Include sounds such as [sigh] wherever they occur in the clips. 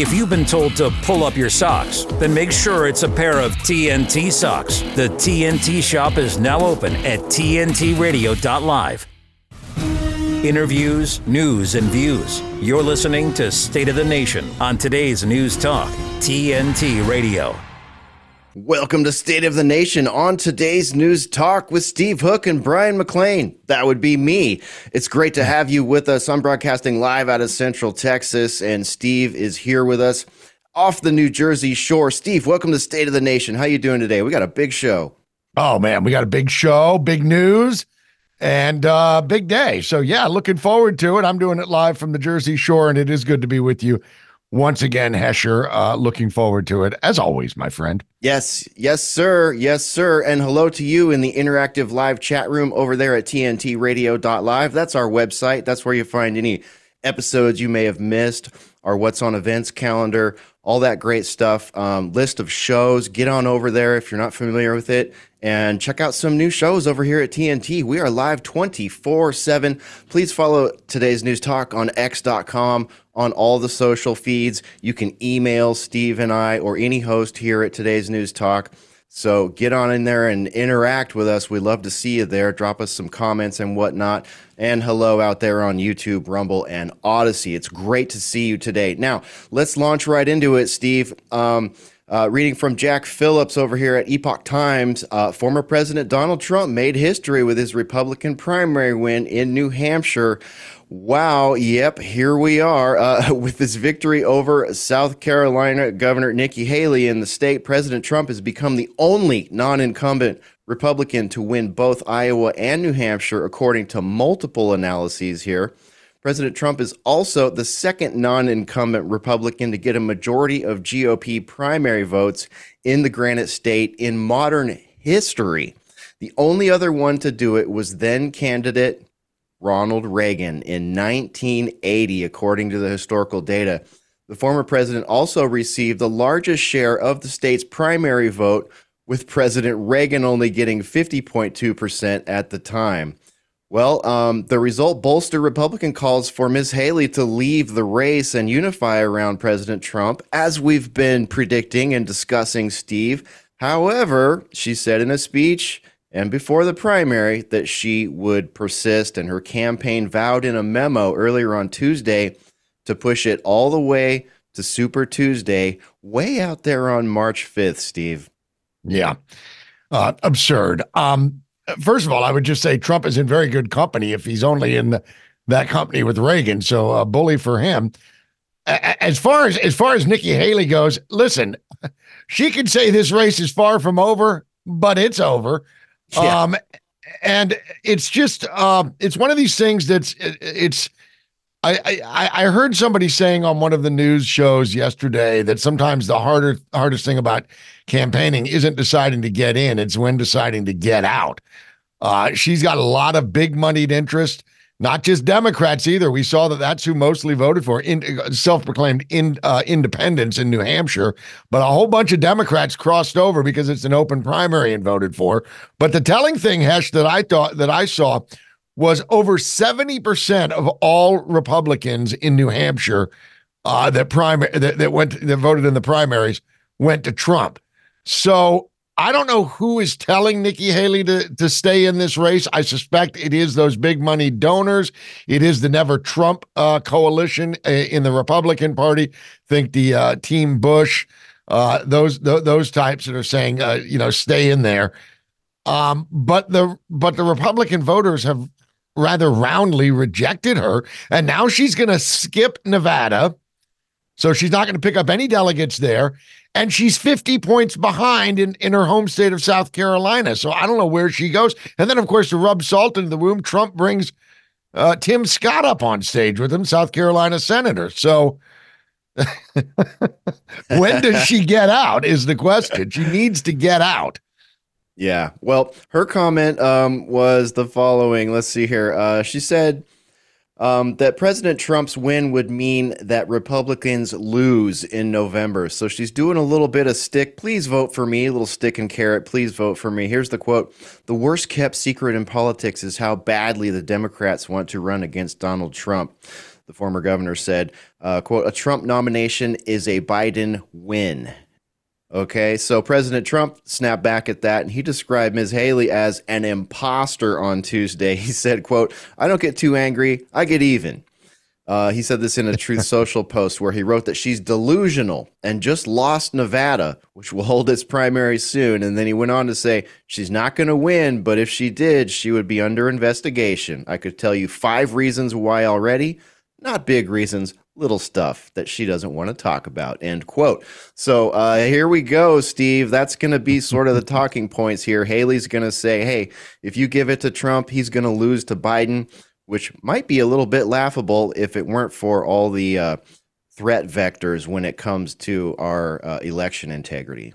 If you've been told to pull up your socks, then make sure it's a pair of TNT socks. The TNT shop is now open at TNTRadio.live. Interviews, news, and views. You're listening to State of the Nation on today's News Talk, TNT Radio. Welcome to State of the Nation on today's News Talk with Steve Hook and Brian McLean. That would be me. It's great to have you with us. I'm broadcasting live out of Central Texas, and Steve is here with us off the New Jersey shore. Steve, welcome to State of the Nation. How you doing today? We got a big show. Oh man, we got a big show, big news, and uh big day. So yeah, looking forward to it. I'm doing it live from the Jersey shore, and it is good to be with you once again, Hesher, uh, looking forward to it as always, my friend. Yes, yes, sir. Yes, sir. And hello to you in the interactive live chat room over there at tntradio.live. That's our website. That's where you find any episodes you may have missed, our what's on events calendar, all that great stuff. Um, list of shows. Get on over there if you're not familiar with it and check out some new shows over here at TNT. We are live 24 7. Please follow today's news talk on x.com on all the social feeds. You can email Steve and I or any host here at today's news talk. So get on in there and interact with us. We'd love to see you there. Drop us some comments and whatnot. And hello out there on YouTube, Rumble, and Odysee. It's great to see you today. Now, let's launch right into it, Steve. Um, uh, reading from Jack Phillips over here at Epoch Times, uh, former President Donald Trump made history with his Republican primary win in New Hampshire. Wow, yep, here we are. Uh, [laughs] with this victory over South Carolina Governor Nikki Haley in the state, President Trump has become the only non incumbent Republican to win both Iowa and New Hampshire, according to multiple analyses here. President Trump is also the second non incumbent Republican to get a majority of GOP primary votes in the Granite State in modern history. The only other one to do it was then candidate Ronald Reagan in 1980, according to the historical data. The former president also received the largest share of the state's primary vote, with President Reagan only getting 50.2% at the time. Well, um, the result bolstered Republican calls for Ms. Haley to leave the race and unify around President Trump, as we've been predicting and discussing, Steve. However, she said in a speech and before the primary that she would persist, and her campaign vowed in a memo earlier on Tuesday to push it all the way to Super Tuesday, way out there on March 5th, Steve. Yeah. Uh, absurd. Um, first of all, I would just say Trump is in very good company if he's only in the, that company with Reagan. So, a bully for him. As far as as far as Nikki Haley goes, listen, [laughs] she can say this race is far from over, but it's over. Yeah. Um, and it's just um, it's one of these things that's it's. I, I I heard somebody saying on one of the news shows yesterday that sometimes the harder hardest thing about campaigning isn't deciding to get in; it's when deciding to get out. Uh, she's got a lot of big moneyed interest not just Democrats either. We saw that that's who mostly voted for in, self-proclaimed in, uh, independents in New Hampshire, but a whole bunch of Democrats crossed over because it's an open primary and voted for. But the telling thing, Hesh, that I thought that I saw was over seventy percent of all Republicans in New Hampshire uh, that primary that, that went that voted in the primaries went to Trump. So I don't know who is telling Nikki Haley to, to stay in this race. I suspect it is those big money donors. It is the Never Trump uh, coalition uh, in the Republican Party. Think the uh, Team Bush, uh, those th- those types that are saying, uh, you know, stay in there. Um, but the but the Republican voters have rather roundly rejected her, and now she's going to skip Nevada. So she's not going to pick up any delegates there and she's 50 points behind in, in her home state of South Carolina. So I don't know where she goes. And then, of course, to rub salt into the wound, Trump brings uh, Tim Scott up on stage with him, South Carolina senator. So [laughs] when does she get out is the question. She needs to get out. Yeah. Well, her comment um, was the following. Let's see here. Uh, she said, um, that President Trump's win would mean that Republicans lose in November. So she's doing a little bit of stick. Please vote for me, little stick and carrot. Please vote for me. Here's the quote The worst kept secret in politics is how badly the Democrats want to run against Donald Trump. the former governor said, uh, "quote A Trump nomination is a Biden win." Okay, so President Trump snapped back at that and he described Ms. Haley as an imposter on Tuesday. [laughs] He said, quote, I don't get too angry, I get even. Uh, he said this in a Truth [laughs] Social post where he wrote that she's delusional and just lost Nevada, which will hold its primary soon. And then he went on to say she's not going to win, but if she did, she would be under investigation. I could tell you five reasons why already. Not big reasons, little stuff that she doesn't want to talk about end quote. So uh, here we go steve. That's going to be [laughs] sort of the talking points here. Haley's going to say hey if you give it to trump he's going to lose to biden which might be a little bit laughable if it weren't for all the uh, threat vectors when it comes to our uh, election integrity.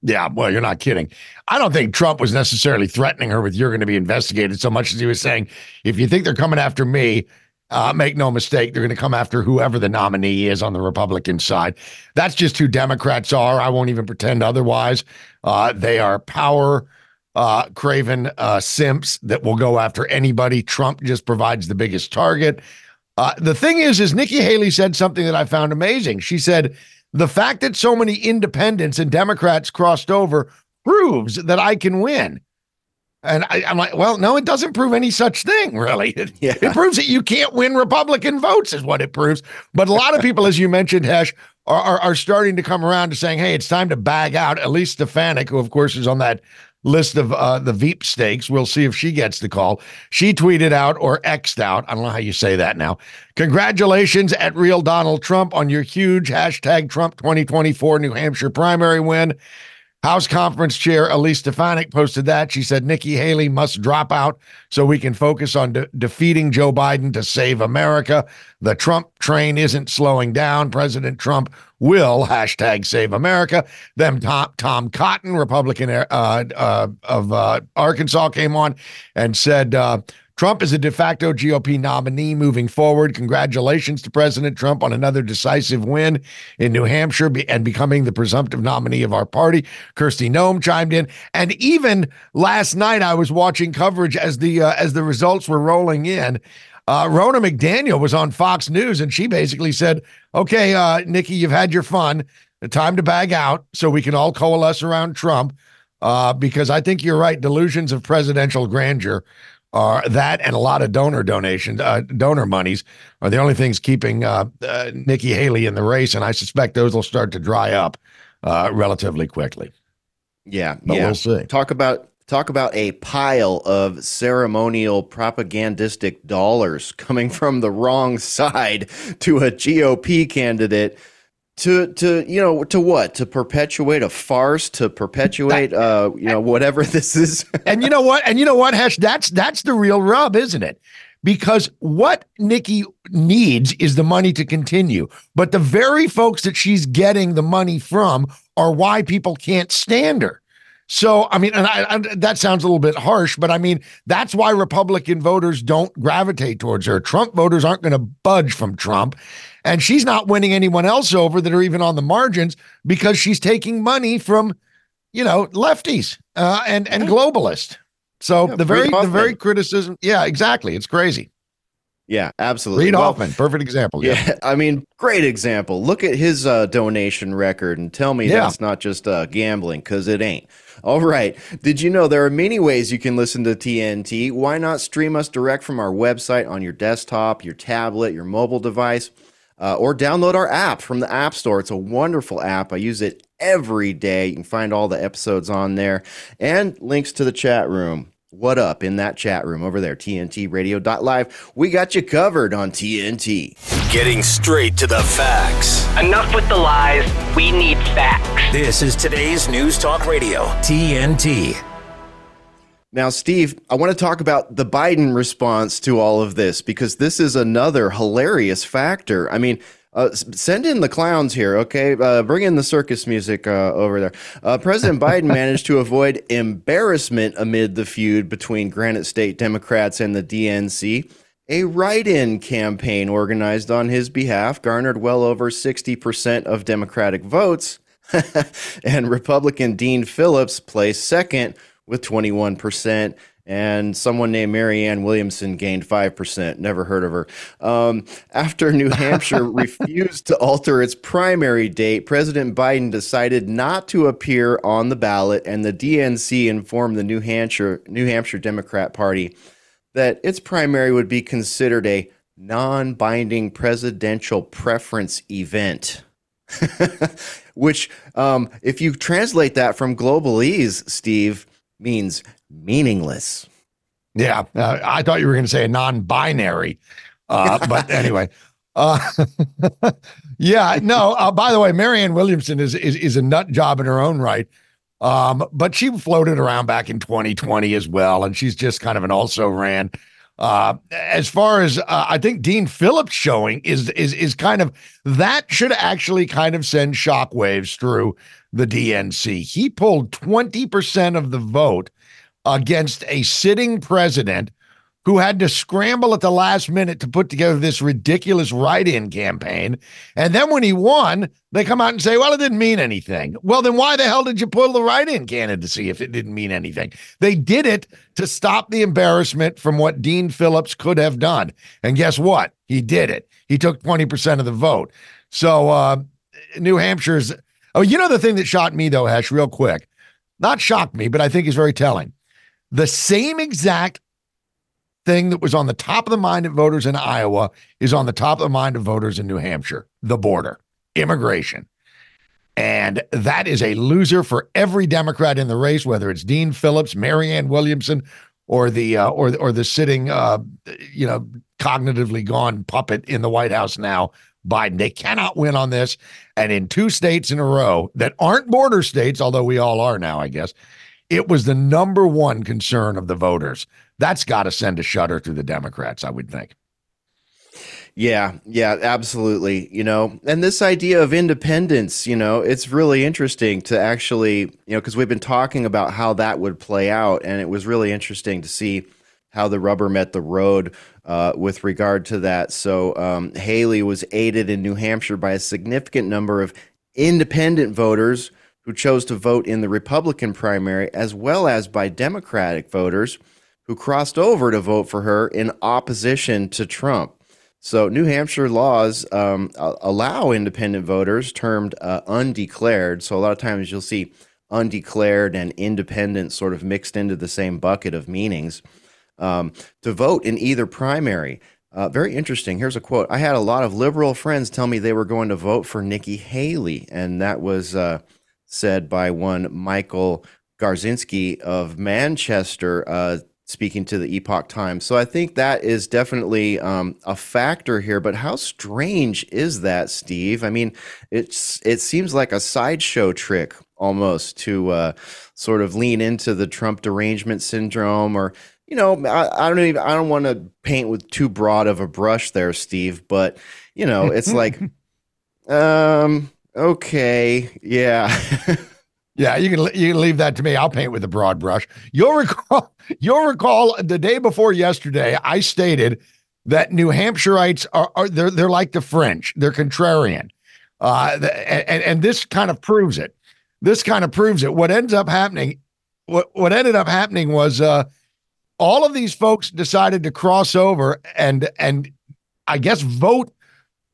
Yeah, well, you're not kidding. I don't think Trump was necessarily threatening her with you're going to be investigated so much as he was saying, if you think they're coming after me, uh, make no mistake, they're going to come after whoever the nominee is on the Republican side. That's just who Democrats are. I won't even pretend otherwise. Uh, they are power uh, craven uh, simps that will go after anybody. Trump just provides the biggest target. Uh, the thing is, is Nikki Haley said something that I found amazing. She said, the fact that so many independents and Democrats crossed over proves that I can win. And I, am like, well, no, it doesn't prove any such thing, really. [laughs] It, yeah. it proves that you can't win Republican votes, is what it proves. But a lot of people, as you mentioned, Hesh, are, are, are starting to come around to saying, hey, it's time to bag out. At least Stefanik, who, of course, is on that list of uh, the Veep stakes. We'll see if she gets the call. She tweeted out or X'd out. I don't know how you say that now. Congratulations at Real Donald Trump on your huge hashtag Trump 2024 New Hampshire primary win. House Conference Chair Elise Stefanik posted that. She said Nikki Haley must drop out so we can focus on de- defeating Joe Biden to save America. The Trump train isn't slowing down. President Trump will hashtag save America. Then Tom, Tom Cotton, Republican uh, uh, of uh, Arkansas, came on and said, uh, Trump is a de facto GOP nominee moving forward. Congratulations to President Trump on another decisive win in New Hampshire and becoming the presumptive nominee of our party. Kristi Noem chimed in, and even last night I was watching coverage as the uh, as the results were rolling in. Uh, Ronna McDaniel was on Fox News, and she basically said, "Okay, uh, Nikki, you've had your fun. Time to bag out, so we can all coalesce around Trump." Uh, because I think you're right. Delusions of presidential grandeur are that and a lot of donor donations, uh, donor monies are the only things keeping uh, uh, Nikki Haley in the race, and I suspect those will start to dry up uh, relatively quickly. Yeah, but yeah. we'll see. Talk about talk about a pile of ceremonial propagandistic dollars coming from the wrong [laughs] side to a GOP candidate to to you know to what? To perpetuate a farce to perpetuate uh you know whatever [laughs] this is? And you know what? And you know what hesh? That's that's the real rub isn't it? Because what nikki needs is the money to continue. But the very folks that she's getting the money from are why people can't stand her. So, I mean, and I, I, that sounds a little bit harsh, but I mean, that's why Republican voters don't gravitate towards her. Trump voters aren't going to budge from Trump. And she's not winning anyone else over that are even on the margins because she's taking money from, you know, lefties uh, and and globalists. So yeah, the very the very criticism, yeah, exactly. It's crazy. Yeah, absolutely. Reid well, Hoffman, perfect example. Yeah. yeah. I mean, great example. Look at his uh, donation record and tell me yeah. that's not just uh, gambling because it ain't. All right. Did you know there are many ways you can listen to TNT? Why not stream us direct from our website on your desktop, your tablet, your mobile device? Uh, or download our app from the App Store. It's a wonderful app. I use it every day. You can find all the episodes on there and links to the chat room. What up in that chat room over there, TNTRadio.live? We got you covered on TNT. Getting straight to the facts. Enough with the lies. We need facts. This is today's News Talk Radio, TNT. Now, Steve, I want to talk about the Biden response to all of this because this is another hilarious factor. I mean, uh, send in the clowns here, okay? Uh, bring in the circus music uh, over there. Uh, President [laughs] Biden managed to avoid embarrassment amid the feud between Granite State Democrats and the DNC. A write in campaign organized on his behalf garnered well over 60% of Democratic votes, [laughs] and Republican Dean Phillips placed second with 21%, and someone named Marianne Williamson gained 5%. Never heard of her. Um, after New [laughs] Hampshire refused to alter its primary date, President Biden decided not to appear on the ballot, and the DNC informed the New Hampshire, New Hampshire Democrat Party that its primary would be considered a non binding presidential preference event. [laughs] Which, um, if you translate that from globalese, Steve, means meaningless. Yeah, uh, I thought you were going to say a non-binary, uh, but [laughs] anyway. Uh, [laughs] yeah, no. Uh, by the way, Marianne Williamson is, is is a nut job in her own right, um, but she floated around back in 2020 as well, and she's just kind of an also ran. Uh, as far as uh, I think Dean Phillips showing is is is kind of that should actually kind of send shockwaves through the DNC. He pulled 20% of the vote against a sitting president who had to scramble at the last minute to put together this ridiculous write-in campaign. And then when he won, they come out and say, well, it didn't mean anything. Well, then why the hell did you pull the write-in candidacy if it didn't mean anything? They did it to stop the embarrassment from what Dean Phillips could have done. And guess what? He did it. He took 20% of the vote. So uh, New Hampshire's Oh, you know the thing that shocked me though, Hesh, real quick. Not shocked me, but I think is very telling. The same exact thing that was on the top of the mind of voters in Iowa is on the top of the mind of voters in New Hampshire the border, immigration. And that is a loser for every Democrat in the race, whether it's Dean Phillips, Marianne Williamson, or the uh, or or the sitting, uh, you know, cognitively gone puppet in the White House now, Biden. They cannot win on this. And in two states in a row that aren't border states, although we all are now, I guess, it was the number one concern of the voters. That's got to send a shudder through the Democrats, I would think. Yeah, yeah, absolutely. You know, and this idea of independence, you know, it's really interesting to actually, you know, because we've been talking about how that would play out, and it was really interesting to see how the rubber met the road uh, with regard to that. So um, Haley was aided in New Hampshire by a significant number of independent voters who chose to vote in the Republican primary, as well as by Democratic voters who crossed over to vote for her in opposition to Trump. So, New Hampshire laws um, allow independent voters termed uh, undeclared. So, a lot of times you'll see undeclared and independent sort of mixed into the same bucket of meanings um, to vote in either primary. Uh, very interesting. Here's a quote. I had a lot of liberal friends tell me they were going to vote for Nikki Haley, and that was uh, said by one Michael Garzinski of Manchester, uh, speaking to the Epoch Times. So I think that is definitely um, a factor here. But how strange is that, Steve? I mean, it's it seems like a sideshow trick almost to uh, sort of lean into the Trump derangement syndrome or you know, I, I don't even I don't want to paint with too broad of a brush there, Steve, but you know, it's like [laughs] um okay, yeah. [laughs] yeah, you can you can leave that to me. I'll paint with a broad brush. You'll recall [laughs] you'll recall the day before yesterday I stated that New Hampshireites are, are they're they're like the French. They're contrarian. Uh, and, and this kind of proves it. This kind of proves it. What ends up happening, what what ended up happening was uh, all of these folks decided to cross over and and I guess vote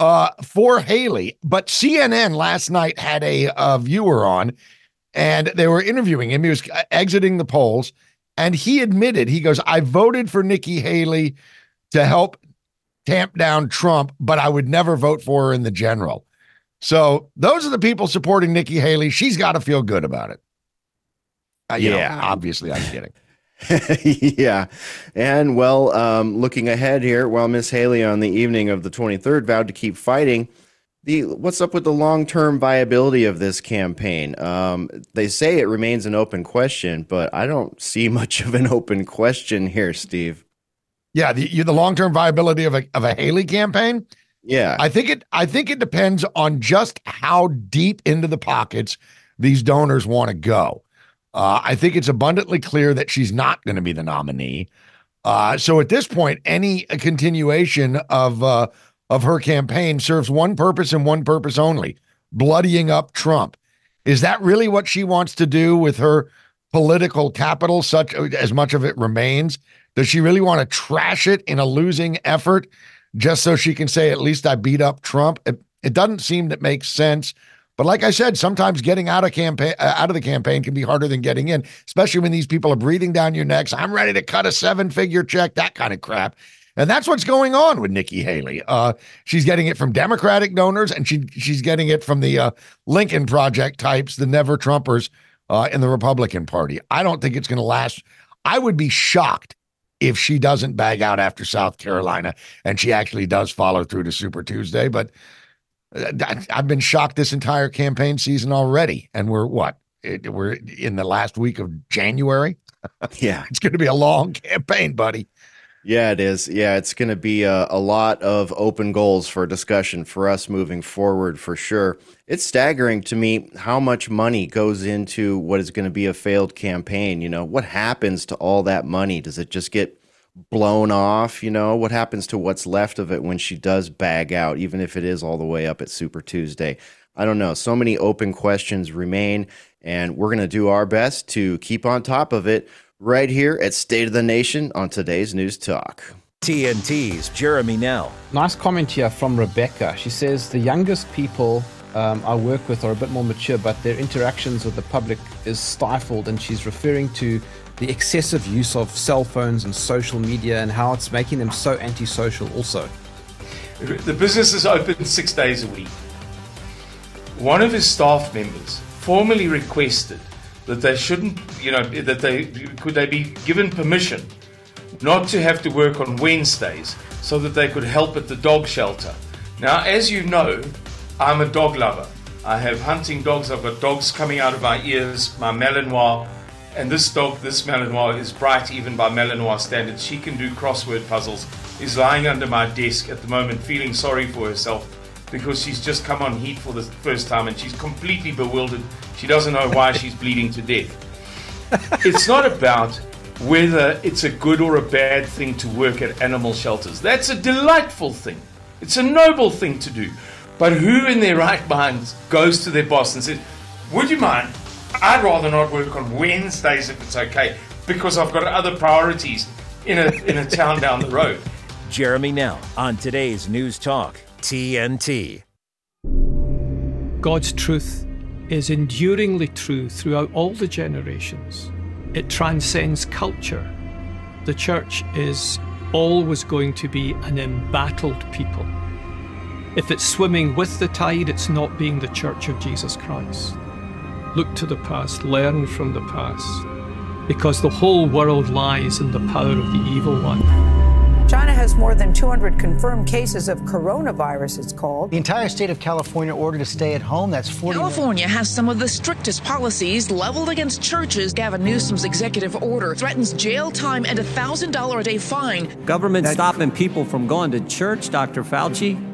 uh, for Haley. But CNN last night had a, a viewer on, and they were interviewing him. He was exiting the polls, and he admitted he goes, "I voted for Nikki Haley to help tamp down Trump, but I would never vote for her in the general." So those are the people supporting Nikki Haley. She's got to feel good about it. Uh, yeah, know, obviously, I'm kidding. [laughs] yeah. And well, um, looking ahead here, while Miss Haley on the evening of the 23rd vowed to keep fighting, the what's up with the long-term viability of this campaign? Um, they say it remains an open question, but I don't see [laughs] much of an open question here, Steve. Yeah, the the long-term viability of a of a Haley campaign. Yeah, I think it. I think it depends on just how deep into the pockets these donors want to go. Uh, I think it's abundantly clear that she's not going to be the nominee. Uh, so at this point, any continuation of uh, of her campaign serves one purpose and one purpose only: bloodying up Trump. Is that really what she wants to do with her political capital, such as much of it remains? Does she really want to trash it in a losing effort just so she can say, at least I beat up Trump? It, it doesn't seem that makes sense. But like I said, sometimes getting out of campaign uh, out of the campaign can be harder than getting in, especially when these people are breathing down your necks. I'm ready to cut a seven figure check, that kind of crap. And that's what's going on with Nikki Haley. Uh, she's getting it from Democratic donors, and she she's getting it from the uh, Lincoln Project types, the never Trumpers uh, in the Republican Party. I don't think it's going to last. I would be shocked if she doesn't bag out after South Carolina and she actually does follow through to Super Tuesday. But I've been shocked this entire campaign season already, and we're what? We're in the last week of January. [laughs] [laughs] Yeah, it's going to be a long campaign, buddy. Yeah, it is. Yeah, it's going to be a, a, lot of open goals for discussion for us moving forward for sure. It's staggering to me how much money goes into what is going to be a failed campaign. You know, what happens to all that money? Does it just get blown off? You know, what happens to what's left of it when she does bag out, even if it is all the way up at Super Tuesday? I don't know. So many open questions remain, and we're going to do our best to keep on top of it right here at State of the Nation on today's News Talk. TNT's Jeremy Nell. Nice comment here from Rebecca. She says the youngest people um, I work with are a bit more mature, but their interactions with the public is stifled, and she's referring to the excessive use of cell phones and social media and how it's making them so antisocial also. The business is open six days a week. One of his staff members formally requested that they shouldn't, you know, that they could they be given permission not to have to work on Wednesdays so that they could help at the dog shelter. Now, as you know, I'm a dog lover. I have hunting dogs. I've got dogs coming out of my ears, my Malinois, and this dog, this Malinois, is bright even by Malinois standards. She can do crossword puzzles. Is lying under my desk at the moment, feeling sorry for herself because she's just come on heat for the first time and she's completely bewildered. She doesn't know why she's bleeding to death. [laughs] it's not about whether it's a good or a bad thing to work at animal shelters. That's a delightful thing. It's a noble thing to do. But who in their right minds goes to their boss and says, Would you mind? I'd rather not work on Wednesdays if it's okay, because I've got other priorities in a, in a town down the road. Jeremy now on today's News Talk. TNT. God's truth is enduringly true throughout all the generations. It transcends culture. The church is always going to be an embattled people. If it's swimming with the tide, it's not being the church of Jesus Christ. Look to the past, learn from the past, because the whole world lies in the power of the evil one. China has more than 200 confirmed cases of coronavirus, it's called. The entire state of California ordered to stay at home. That's 40. California has some of the strictest policies leveled against churches. Gavin Newsom's executive order threatens jail time and a $1,000 a day fine. Government stopping people from going to church, Dr. Fauci.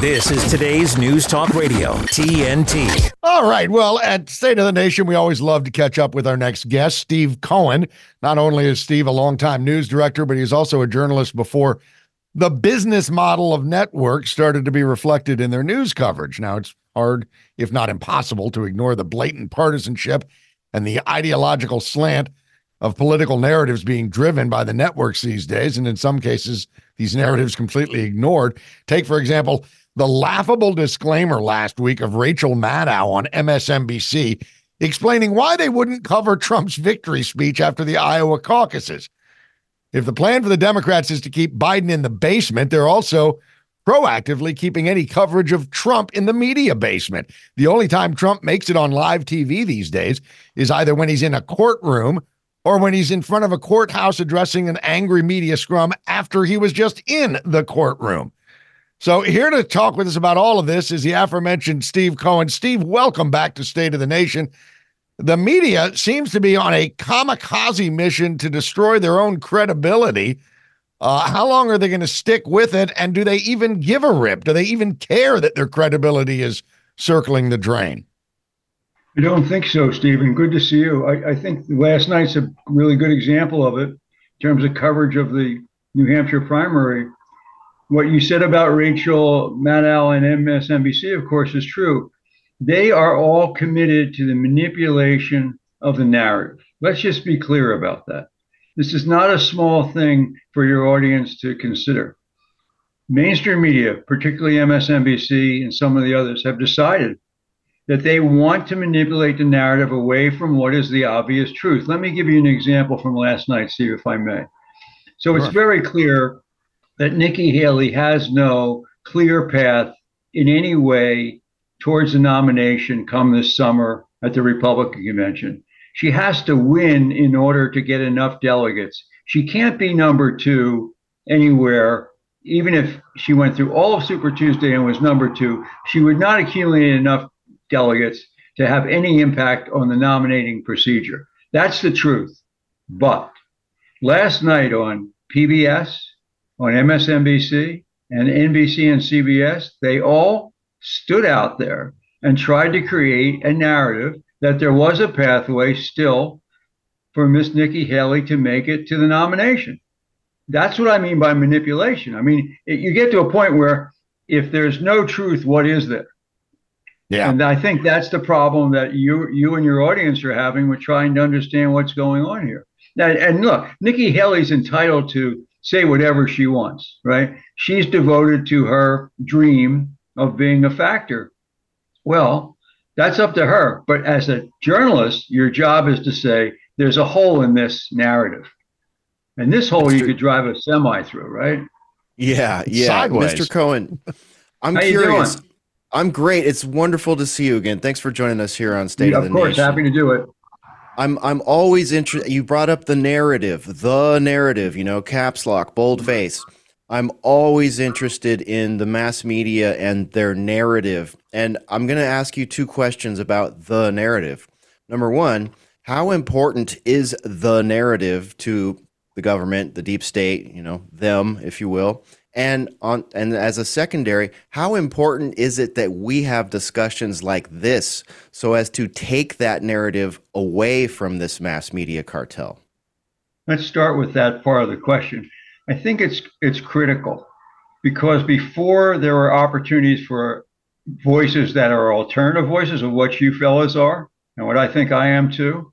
This is today's News Talk Radio, TNT. All right. Well, at State of the Nation, we always love to catch up with our next guest, Steve Cohen. Not only is Steve a longtime news director, but he's also a journalist before the business model of networks started to be reflected in their news coverage. Now, it's hard, if not impossible, to ignore the blatant partisanship and the ideological slant of political narratives being driven by the networks these days, and in some cases, these narratives completely ignored. Take, for example, the laughable disclaimer last week of Rachel Maddow on MSNBC explaining why they wouldn't cover Trump's victory speech after the Iowa caucuses. If the plan for the Democrats is to keep Biden in the basement, they're also proactively keeping any coverage of Trump in the media basement. The only time Trump makes it on live TV these days is either when he's in a courtroom or when he's in front of a courthouse addressing an angry media scrum after he was just in the courtroom. So, here to talk with us about all of this is the aforementioned Steve Cohen. Steve, welcome back to State of the Nation. The media seems to be on a kamikaze mission to destroy their own credibility. Uh, how long are they going to stick with it? And do they even give a rip? Do they even care that their credibility is circling the drain? I don't think so, Stephen. Good to see you. I, I, think last night's a really good example of it in terms of coverage of the New Hampshire primary. What you said about Rachel Maddow and MSNBC, of course, is true. They are all committed to the manipulation of the narrative. Let's just be clear about that. This is not a small thing for your audience to consider. Mainstream media, particularly MSNBC and some of the others, have decided that they want to manipulate the narrative away from what is the obvious truth. Let me give you an example from last night, Steve, if I may. So sure. it's very clear that Nikki Haley has no clear path in any way towards the nomination come this summer at the Republican convention. She has to win in order to get enough delegates. She can't be number two anywhere even if she went through all of Super Tuesday and was number two, she would not accumulate enough delegates to have any impact on the nominating procedure. That's the truth. But last night on PBS, on MSNBC, and NBC and CBS, they all stood out there and tried to create a narrative that there was a pathway still for Miss Nikki Haley to make it to the nomination. That's what I mean by manipulation. I mean, it, you get to a point where if there's no truth, what is there? Yeah. And I think that's the problem that you you and your audience are having with trying to understand what's going on here. Now, and look, Nikki Haley's entitled to say whatever she wants, right? She's devoted to her dream of being a factor. Well, that's up to her. But as a journalist, your job is to say there's a hole in this narrative. And this hole you could drive a semi through, right? Yeah, yeah. Sideways. Mr. Cohen, I'm How curious. I'm great. It's wonderful to see you again. Thanks for joining us here on State yeah, of the Nation. Of course, happy to do it. I'm I'm always interested. You brought up the narrative, the narrative. You know, caps lock, bold mm-hmm. face. I'm always interested in the mass media and their narrative. And I'm going to ask you two questions about the narrative. Number one, how important is the narrative to the government, the deep state, you know, them, if you will? And on and as a secondary, how important is it that we have discussions like this so as to take that narrative away from this mass media cartel? Let's start with that part of the question. I think it's it's critical because before there were opportunities for voices that are alternative voices of what you fellas are and what I think I am too.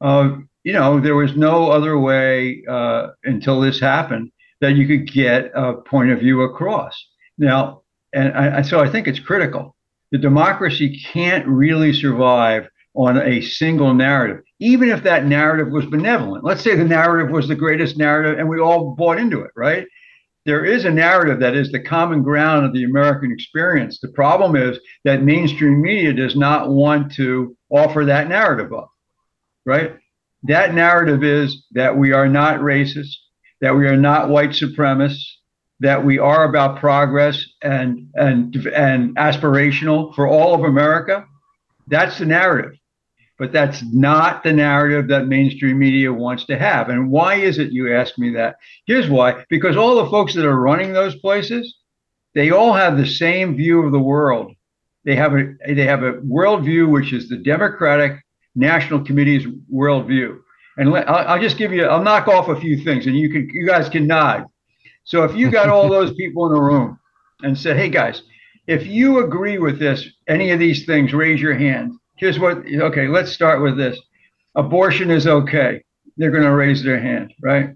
Uh, you know, there was no other way uh, until this happened that you could get a point of view across. Now, and I, so I think it's critical. The democracy can't really survive on a single narrative, even if that narrative was benevolent. Let's say the narrative was the greatest narrative and we all bought into it, right? there is a narrative that is the common ground of the American experience. The problem is that mainstream media does not want to offer that narrative up, right? That narrative is that we are not racist, that we are not white supremacists, that we are about progress and and and aspirational for all of America. That's the narrative. But that's not the narrative that mainstream media wants to have. And why is it you ask me that? Here's why. Because all the folks that are running those places, they all have the same view of the world. They have a they have a worldview which is the Democratic National Committee's worldview. And let, I'll, I'll just give you, I'll knock off a few things, and you can you guys can nod. So if you got all those people in the room and said, "Hey guys, if you agree with this, any of these things, raise your hand." Here's what. Okay, let's start with this. Abortion is okay. They're going to raise their hand, right?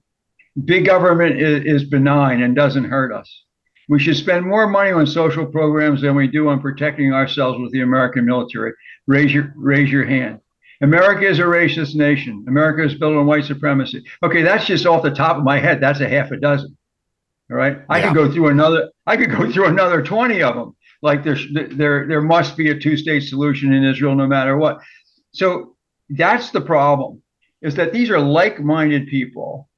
Big government is, is benign and doesn't hurt us. We should spend more money on social programs than we do on protecting ourselves with the American military. Raise your raise your hand. America is a racist nation. America is built on white supremacy. Okay, that's just off the top of my head. That's a half a dozen. All right. I Yeah. could go through another. I could go through another twenty of them. Like there, there, there must be a two-state solution in Israel, no matter what. So that's the problem. Is that these are like-minded people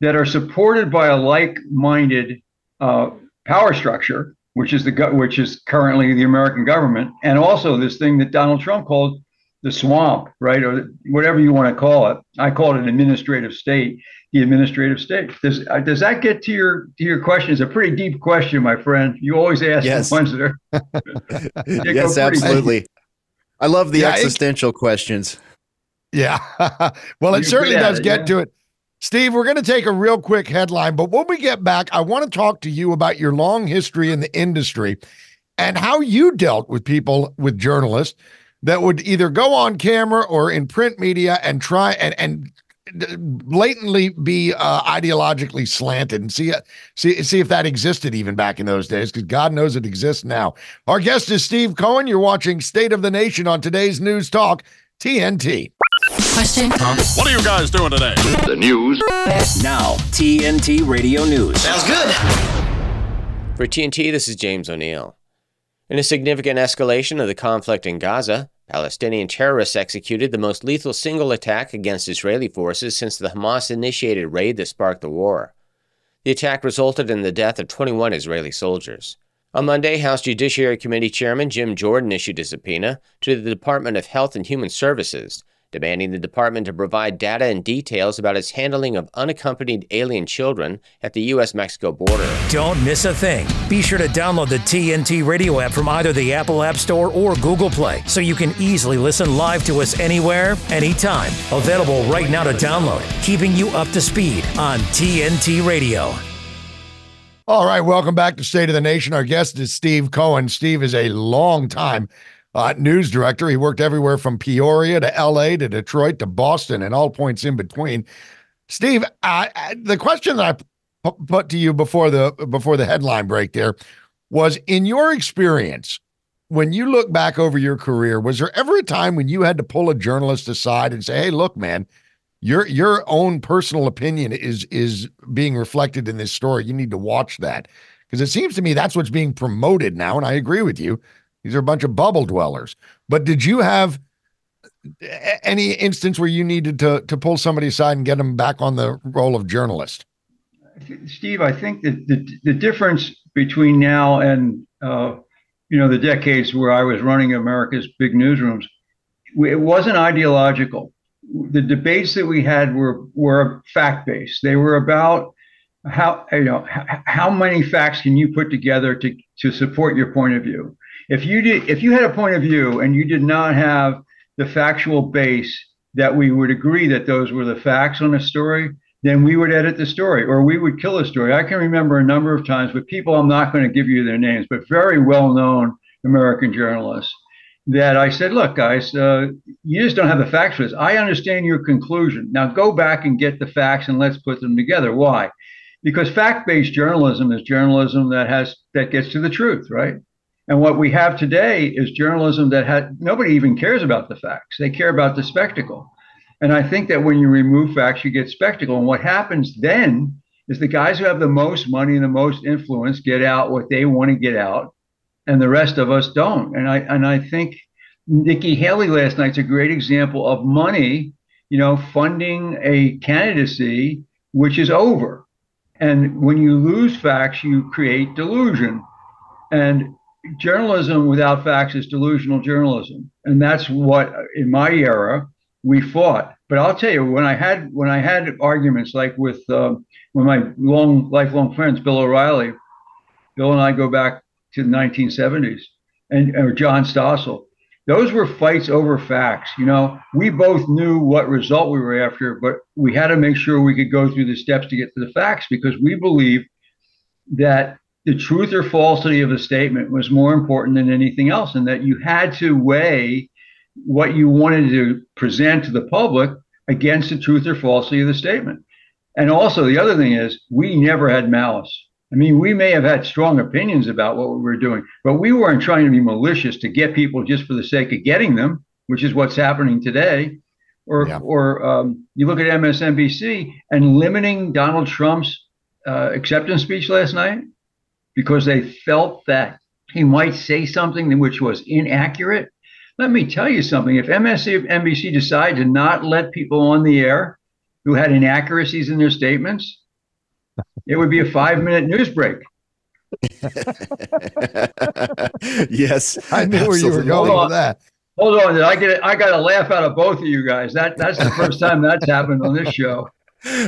that are supported by a like-minded uh, power structure, which is the which is currently the American government, and also this thing that Donald Trump called the swamp, right, or whatever you want to call it. I call it an administrative state. The administrative state. Does uh, does that get to your to your question? It's a pretty deep question, my friend. You always ask Yes. the ones that are. [laughs] Yes, pretty deep. absolutely. I love the Yeah, it- existential questions. Yeah. [laughs] well, it You're certainly does it, get yeah. to it. Steve, we're going to take a real quick headline, but when we get back, I want to talk to you about your long history in the industry and how you dealt with people, with journalists that would either go on camera or in print media and try and, and blatantly be uh, ideologically slanted and see see see if that existed even back in those days because God knows it exists now. Our guest is Steve Cohen. You're watching State of the Nation on today's News Talk TNT. Question. What are you guys doing today? The news. Now, TNT Radio News. Sounds good. For TNT, this is James O'Neill. In a significant escalation of the conflict in Gaza, Palestinian terrorists executed the most lethal single attack against Israeli forces since the Hamas initiated raid that sparked the war. The attack resulted in the death of 21 Israeli soldiers. On Monday, House Judiciary Committee Chairman Jim Jordan issued a subpoena to the Department of Health and Human Services, demanding the department to provide data and details about its handling of unaccompanied alien children at the U.S. Mexico border. Don't miss a thing. Be sure to download the TNT radio app from either the Apple App Store or Google Play so you can easily listen live to us anywhere, anytime. Available right now to download, keeping you up to speed on TNT Radio. All right, welcome back to State of the Nation. Our guest is Steve Cohen. Steve is a long time uh, news director. He worked everywhere from Peoria to LA to Detroit to Boston and all points in between. Steve, the question that I put to you before the before the headline break there was in your experience when you look back over your career was there ever a time when you had to pull a journalist aside and say hey look man your your own personal opinion is is being reflected in this story you need to watch that because it seems to me that's what's being promoted now and i agree with you these are a bunch of bubble dwellers but did you have any instance where you needed to to pull somebody aside and get them back on the role of journalist Steve, I think that the, the difference between now and uh, you know the decades where I was running America's big newsrooms, it wasn't ideological. The debates that we had were were fact based. They were about how you know h- how many facts can you put together to to support your point of view. If you did, if you had a point of view and you did not have the factual base that we would agree that those were the facts on a story, then we would edit the story or we would kill a story. I can remember a number of times with people, I'm not going to give you their names, but very well known American journalists that I said, look, guys, uh, you just don't have the facts for this. I understand your conclusion. Now go back and get the facts and let's put them together. Why? Because fact-based journalism is journalism that has that gets to the truth, right? And what we have today is journalism that had nobody even cares about the facts. They care about the spectacle. And I think that when you remove facts, you get spectacle. And what happens then is the guys who have the most money and the most influence get out what they want to get out, and the rest of us don't. And I and I think Nikki Haley last night's a great example of money, you know, funding a candidacy which is over. And when you lose facts, you create delusion. And journalism without facts is delusional journalism. And that's what in my era we fought. But I'll tell you, when I had when I had arguments like with um, when my long lifelong friends, Bill O'Reilly, Bill and I go back to the 1970s, and or John Stossel. Those were fights over facts. You know, we both knew what result we were after, but we had to make sure we could go through the steps to get to the facts because we believe that the truth or falsity of a statement was more important than anything else, and that you had to weigh what you wanted to present to the public against the truth or falsity of the statement. And also, the other thing is, we never had malice. I mean, we may have had strong opinions about what we were doing, but we weren't trying to be malicious to get people just for the sake of getting them, which is what's happening today. Or, yeah. or um, you look at MSNBC and limiting Donald Trump's uh, acceptance speech last night because they felt that he might say something which was inaccurate. Let me tell you something. If MSNBC decided to not let people on the air who had inaccuracies in their statements, it would be a five minute news break. [laughs] yes, I knew where you were going with that. Hold on, I get I got a laugh out of both of you guys. That that's the first time that's happened on this show. [laughs]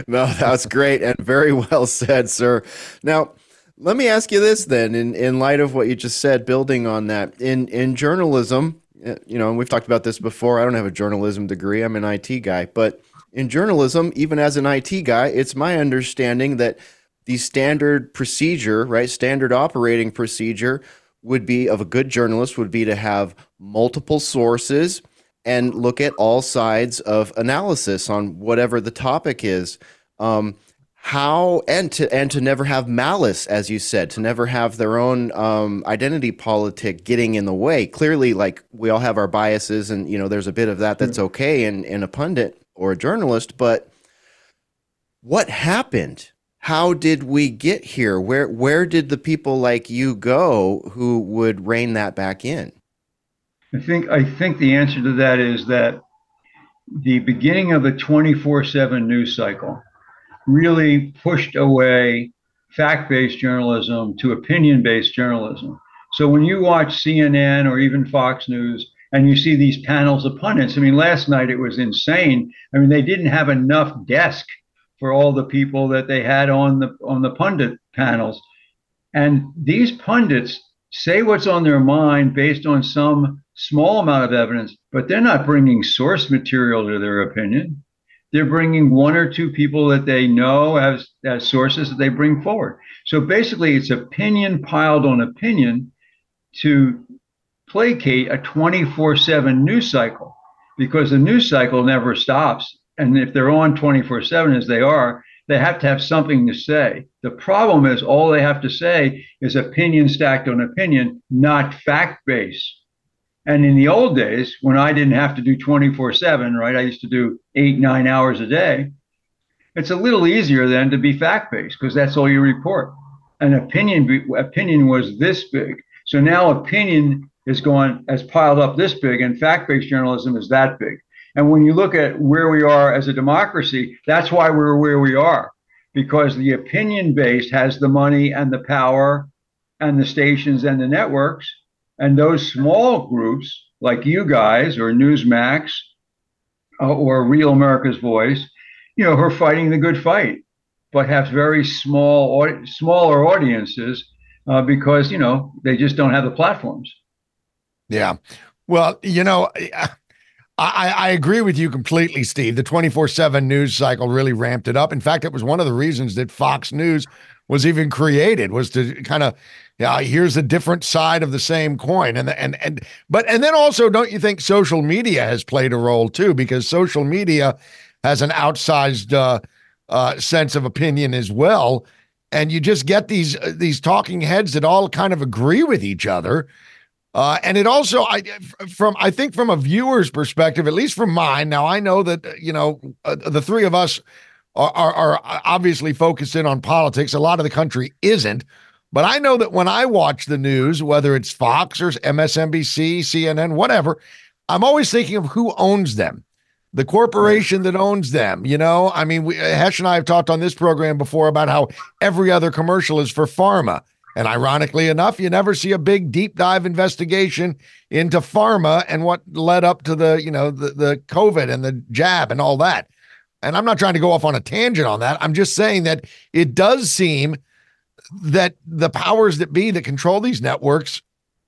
No, that's great and very well said, sir. Now, let me ask you this then, in in light of what you just said, building on that, in in journalism, eh, you know, and we've talked about this before. I don't have a journalism degree. I'm an IT guy, but in journalism, even as an IT guy, it's my understanding that the standard procedure, right, standard operating procedure would be of a good journalist would be to have multiple sources and look at all sides of analysis on whatever the topic is. Um, how and to and to never have malice, as you said, to never have their own um, identity politic getting in the way. Clearly, like we all have our biases, and you know, there's a bit of that that's okay in in a pundit or a journalist, but what happened? How did we get here? Where where did the people like you go who would rein that back in? I think I think the answer to that is that the beginning of a 24/7 news cycle really pushed away fact-based journalism to opinion-based journalism. So when you watch CNN or even Fox News, and you see these panels of pundits. I mean, last night it was insane. I mean, they didn't have enough desk for all the people that they had on the on the pundit panels. And these pundits say what's on their mind based on some small amount of evidence, but they're not bringing source material to their opinion. They're bringing one or two people that they know as, as sources that they bring forward. So basically, it's opinion piled on opinion to placate a 24 7 news cycle because the news cycle never stops. And if they're on 24 7 as they are, they have to have something to say. The problem is all they have to say is opinion stacked on opinion, not fact based. And in the old days, when I didn't have to do 24 7, right, I used to do eight, nine hours a day. It's a little easier then to be fact based because that's all you report. An opinion opinion was this big. So now opinion is going has piled up this big, and fact-based journalism is that big. And when you look at where we are as a democracy, that's why we're where we are, because the opinion-based has the money and the power, and the stations and the networks, and those small groups like you guys or Newsmax uh, or Real America's Voice, you know, who are fighting the good fight, but have very small, smaller audiences uh, because you know they just don't have the platforms. Yeah. Well, you know, I, I agree with you completely, Steve. The 24 7 news cycle really ramped it up. In fact, it was one of the reasons that Fox News was even created was to kind of yeah here's a different side of the same coin and and and but and then also don't you think social media has played a role too because social media has an outsized uh, uh, sense of opinion as well and you just get these uh, these talking heads that all kind of agree with each other uh, and it also, I from I think from a viewer's perspective, at least from mine. Now I know that you know uh, the three of us are, are, are obviously focused in on politics. A lot of the country isn't. But I know that when I watch the news, whether it's Fox or MSNBC, CNN, whatever, I'm always thinking of who owns them the corporation that owns them. You know, I mean, we, Hesh and I have talked on this program before about how every other commercial is for pharma. And ironically enough, you never see a big deep dive investigation into pharma and what led up to the, you know, the, the COVID and the jab and all that. And I'm not trying to go off on a tangent on that. I'm just saying that it does seem that the powers that be that control these networks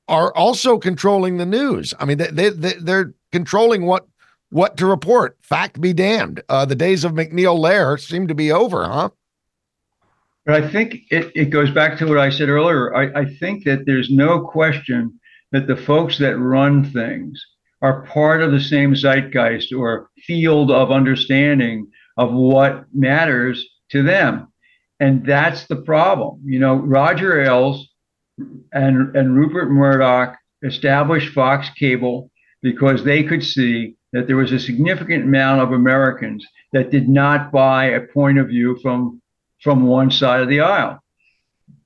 are also controlling the news. I mean, they, they, they're controlling what what to report. Fact be damned. Uh, the days of MacNeil Lehrer seem to be over, huh? But I think it, it goes back to what I said earlier. I, I think that there's no question that the folks that run things are part of the same zeitgeist or field of understanding of what matters to them. And that's the problem. You know, Roger Ailes and, and Rupert Murdoch established Fox Cable because they could see that there was a significant amount of Americans that did not buy a point of view from, from one side of the aisle.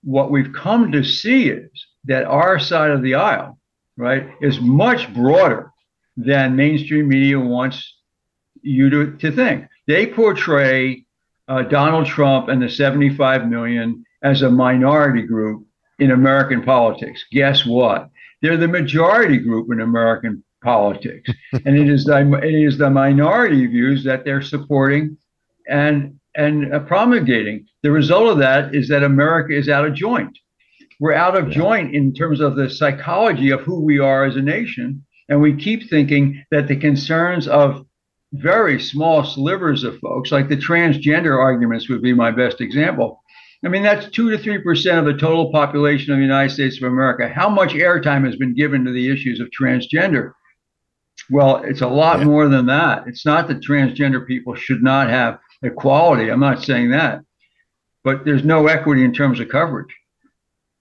What we've come to see is that our side of the aisle, right, is much broader than mainstream media wants you to, to think. They portray uh, Donald Trump and the 75 million as a minority group in American politics. Guess what? They're the majority group in American politics. [laughs] and it is the it is the minority views that they're supporting and and uh, promulgating. The result of that is that America is out of joint. We're out of yeah. joint in terms of the psychology of who we are as a nation, and we keep thinking that the concerns of very small slivers of folks, like the transgender arguments would be my best example. I mean, that's two to three percent of the total population of the United States of America. How much airtime has been given to the issues of transgender? Well, it's a lot yeah. more than that. It's not that transgender people should not have equality. I'm not saying that, but there's no equity in terms of coverage.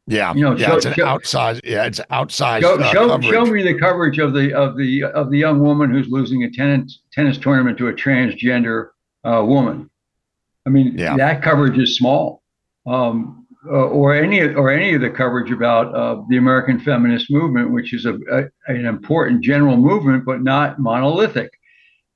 Yeah, you know, yeah, show, it's an show, outside. Yeah, it's outside. Show, uh, show, show, me the coverage of the of the of the young woman who's losing a tennis tennis tournament to a transgender uh, woman. I mean, yeah. that coverage is small. Um, uh, or any or any of the coverage about uh, the American feminist movement, which is a, a, an important general movement, but not monolithic.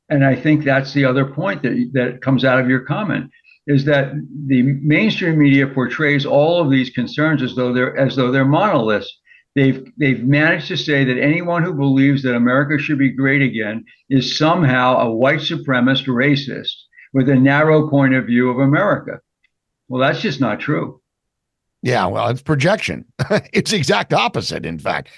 And I think that's the other point that that comes out of your comment is that the mainstream media portrays all of these concerns as though they're as though they're monoliths. They've they've managed to say that anyone who believes that America should be great again is somehow a white supremacist racist with a narrow point of view of America. Well, that's just not true. Yeah, well, it's projection. [laughs] it's exact opposite, in fact.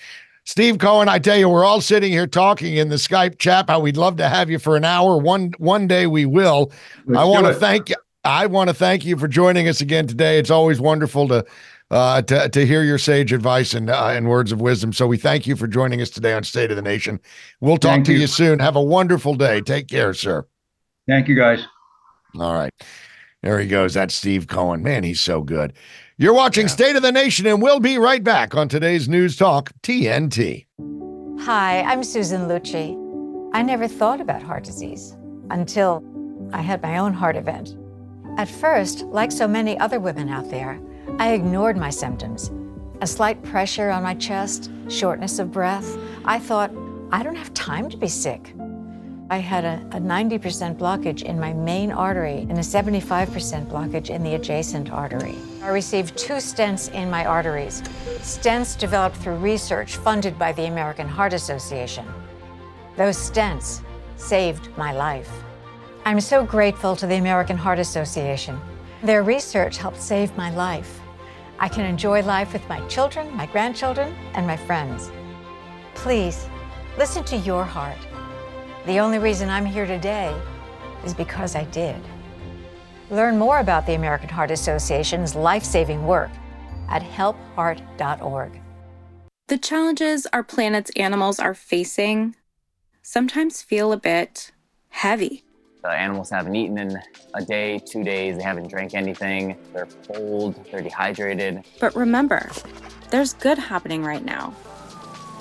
Steve Cohen, I tell you, we're all sitting here talking in the Skype chat. How we'd love to have you for an hour. One one day we will. Let's I want to thank you. I want to thank you for joining us again today. It's always wonderful to uh, to to hear your sage advice and uh, and words of wisdom. So we thank you for joining us today on State of the Nation. We'll talk thank to you. you soon. Have a wonderful day. Take care, sir. Thank you, guys. All right. There he goes. That's Steve Cohen. Man, he's so good. You're watching yeah. State of the Nation, and we'll be right back on today's News Talk TNT. Hi, I'm Susan Lucci. I never thought about heart disease until I had my own heart event. At first, like so many other women out there, I ignored my symptoms. A slight pressure on my chest, shortness of breath. I thought, I don't have time to be sick. I had a, a 90% blockage in my main artery and a 75% blockage in the adjacent artery. I received two stents in my arteries, stents developed through research funded by the American Heart Association. Those stents saved my life. I'm so grateful to the American Heart Association. Their research helped save my life. I can enjoy life with my children, my grandchildren, and my friends. Please, listen to your heart. The only reason I'm here today is because I did. Learn more about the American Heart Association's life saving work at helpheart.org. The challenges our planet's animals are facing sometimes feel a bit heavy. The animals haven't eaten in a day, two days, they haven't drank anything, they're cold, they're dehydrated. But remember, there's good happening right now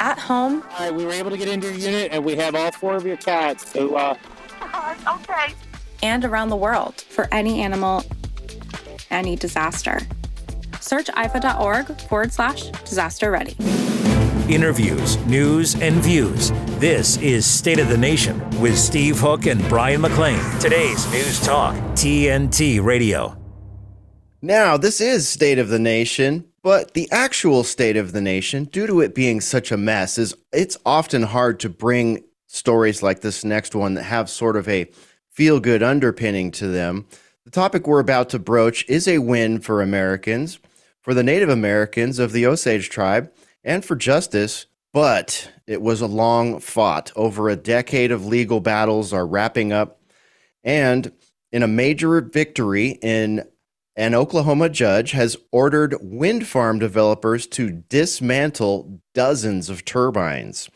at home. All right, we were able to get into your unit, and we have all four of your cats. So, uh, [laughs] okay. and around the world for any animal, any disaster. Search ifa.org forward slash disaster ready. Interviews, news, and views. This is State of the Nation with Steve Hook and Brian McLean. Today's News Talk, TNT Radio. Now, this is State of the Nation, but the actual state of the nation, due to it being such a mess, is it's often hard to bring stories like this next one that have sort of a feel good underpinning to them. The topic we're about to broach is a win for Americans, for the Native Americans of the Osage tribe, and for justice, but it was a long fought. Over a decade of legal battles are wrapping up, and in a major victory in an Oklahoma judge has ordered wind farm developers to dismantle dozens of turbines.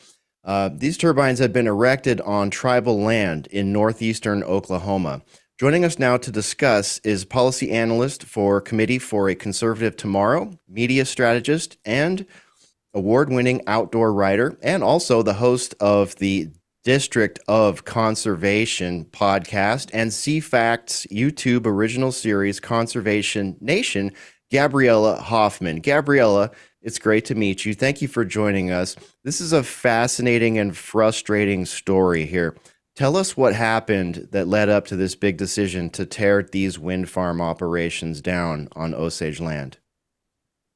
Uh, these turbines had been erected on tribal land in northeastern Oklahoma. Joining us now to discuss is policy analyst for Committee for a Conservative Tomorrow, media strategist, and award winning outdoor writer, and also the host of the District of Conservation podcast and CFACT's YouTube original series, Conservation Nation, Gabriella Hoffman. Gabriella, it's great to meet you. Thank you for joining us. This is a fascinating and frustrating story here. Tell us what happened that led up to this big decision to tear these wind farm operations down on Osage land.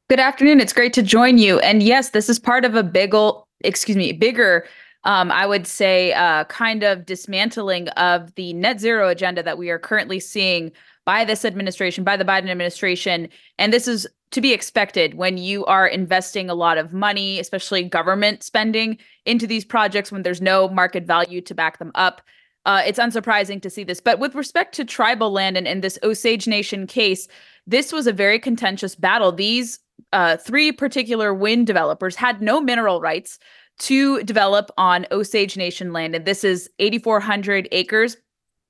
Good afternoon. It's great to join you. And yes, this is part of a big old, excuse me, bigger um, I would say, uh, kind of dismantling of the net zero agenda that we are currently seeing by this administration, by the Biden administration. And this is to be expected when you are investing a lot of money, especially government spending, into these projects when there's no market value to back them up. Uh, it's unsurprising to see this. But with respect to tribal land and in this Osage Nation case, this was a very contentious battle. These uh, three particular wind developers had no mineral rights to develop on Osage Nation land. And this is 8,400 acres.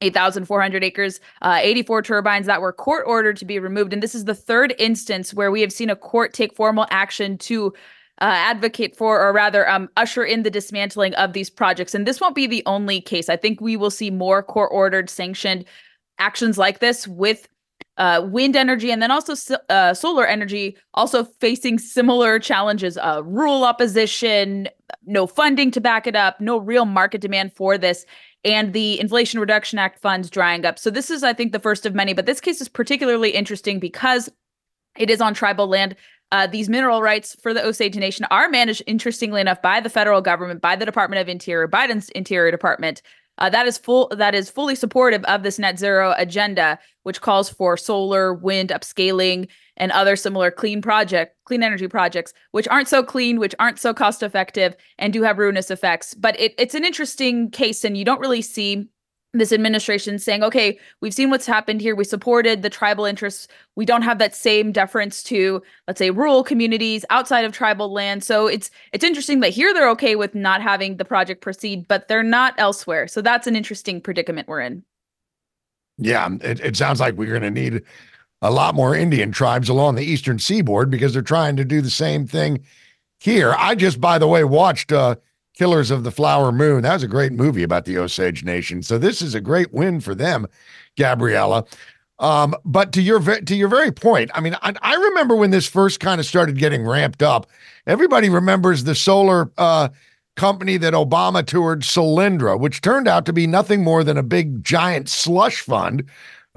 8,400 acres, uh, 84 turbines that were court ordered to be removed. And this is the third instance where we have seen a court take formal action to uh, advocate for, or rather, um, usher in the dismantling of these projects. And this won't be the only case. I think we will see more court ordered, sanctioned actions like this with uh, wind energy and then also uh, solar energy also facing similar challenges uh, rural opposition no funding to back it up no real market demand for this and the inflation reduction act funds drying up so this is i think the first of many but this case is particularly interesting because it is on tribal land uh, these mineral rights for the Osage Nation are managed, interestingly enough, by the federal government, by the Department of Interior, Biden's Interior Department. Uh, that is full. That is fully supportive of this net zero agenda, which calls for solar, wind upscaling, and other similar clean project, clean energy projects, which aren't so clean, which aren't so cost effective, and do have ruinous effects. But it, it's an interesting case, and you don't really see this administration saying, okay, we've seen what's happened here. We supported the tribal interests. We don't have that same deference to, let's say, rural communities outside of tribal land. So it's it's interesting that here they're okay with not having the project proceed, but they're not elsewhere. So that's an interesting predicament we're in. Yeah, it, it sounds like we're going to need a lot more Indian tribes along the eastern seaboard because they're trying to do the same thing here. I just, by the way, watched uh, Killers of the Flower Moon. That was a great movie about the Osage Nation. So this is a great win for them, Gabriella. Um, but to your to your very point, I mean, I, I, remember when this first kind of started getting ramped up. Everybody remembers the solar uh, company that Obama toured, Solyndra, which turned out to be nothing more than a big giant slush fund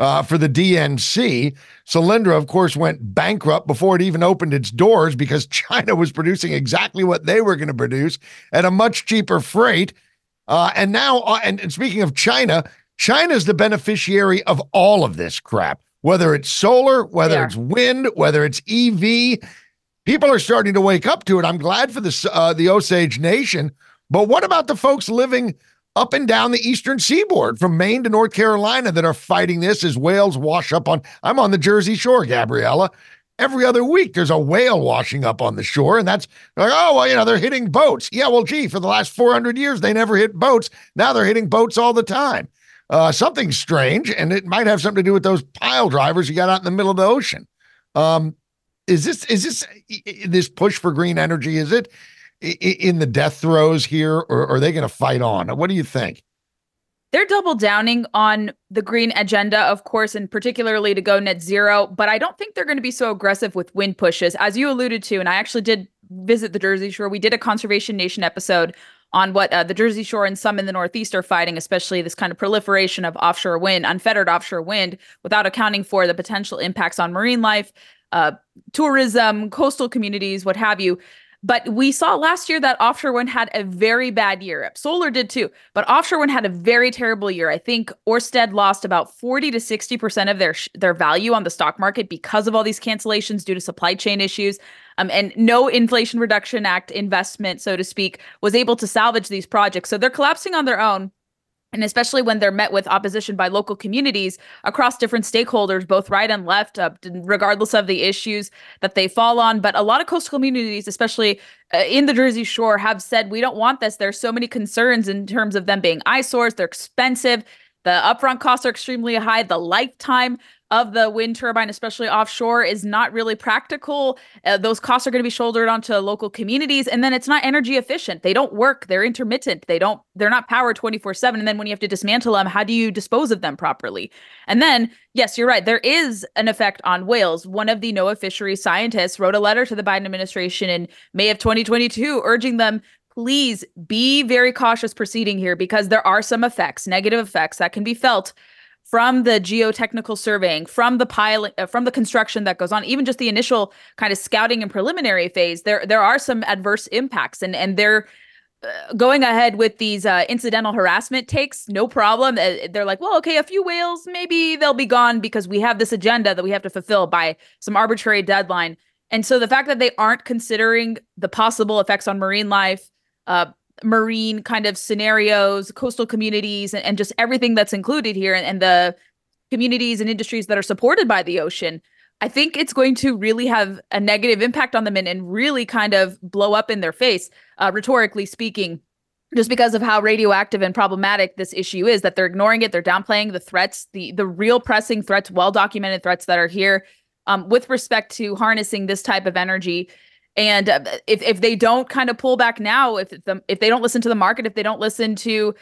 uh, for the DNC. Solyndra, of course, went bankrupt before it even opened its doors because [laughs] China was producing exactly what they were going to produce at a much cheaper freight. Uh, and now, uh, and, and speaking of China, China's the beneficiary of all of this crap, whether it's solar, whether yeah. it's wind, whether it's EV. People are starting to wake up to it. I'm glad for the uh, the Osage Nation, but what about the folks living up and down the eastern seaboard from Maine to North Carolina that are fighting this as whales wash up on. I'm on the Jersey Shore, Gabriella. Every other week, there's a whale washing up on the shore, and that's like, oh, well, you know, they're hitting boats. Yeah, well, gee, for the last 400 years, they never hit boats. Now they're hitting boats all the time. Uh, something strange, and it might have something to do with those pile drivers you got out in the middle of the ocean. Um, is this is this this push for green energy? Is it in the death throes here, or are they going to fight on? What do you think? they're double downing on the green agenda, of course, and particularly to go net zero. But I don't think they're going to be so aggressive with wind pushes, as you alluded to. And I actually did visit the Jersey Shore. We did a Conservation Nation episode on what uh, the Jersey Shore and some in the Northeast are fighting, especially this kind of proliferation of offshore wind, unfettered offshore wind, without accounting for the potential impacts on marine life, uh, tourism, coastal communities, what have you. But we saw last year that offshore wind had a very bad year. Solar did too, but offshore wind had a very terrible year. I think Orsted lost about 40 to 60% of their their value on the stock market because of all these cancellations due to supply chain issues. Um, and no Inflation Reduction Act investment, so to speak, was able to salvage these projects. So they're collapsing on their own and especially when they're met with opposition by local communities across different stakeholders, both right and left, uh, regardless of the issues that they fall on. But a lot of coastal communities, especially uh, in the Jersey Shore, have said, we don't want this. There's so many concerns in terms of them being eyesores, they're expensive. The upfront costs are extremely high. The lifetime of the wind turbine, especially offshore, is not really practical. Uh, those costs are going to be shouldered onto local communities, and then it's not energy efficient. They don't work. They're intermittent. They don't. They're not powered twenty four seven. And then when you have to dismantle them, how do you dispose of them properly? And then, yes, you're right. There is an effect on whales. One of the NOAA fishery scientists wrote a letter to the Biden administration in May of 2022, urging them please be very cautious proceeding here because there are some effects, negative effects that can be felt from the geotechnical surveying, from the pilot, uh, from the construction that goes on, even just the initial kind of scouting and preliminary phase, there there are some adverse impacts, and and they're uh, going ahead with these uh, incidental harassment takes no problem. Uh, they're like, well, okay, a few whales, maybe they'll be gone because we have this agenda that we have to fulfill by some arbitrary deadline. And so the fact that they aren't considering the possible effects on marine life, uh, marine kind of scenarios, coastal communities, and, and just everything that's included here, and, and the communities and industries that are supported by the ocean, I think it's going to really have a negative impact on them and, and really kind of blow up in their face, uh, rhetorically speaking, just because of how radioactive and problematic this issue is. That they're ignoring it, they're downplaying the threats, the the real pressing threats, well documented threats that are here um, with respect to harnessing this type of energy and uh, if if they don't kind of pull back now, if the, if they don't listen to the market, if they don't listen to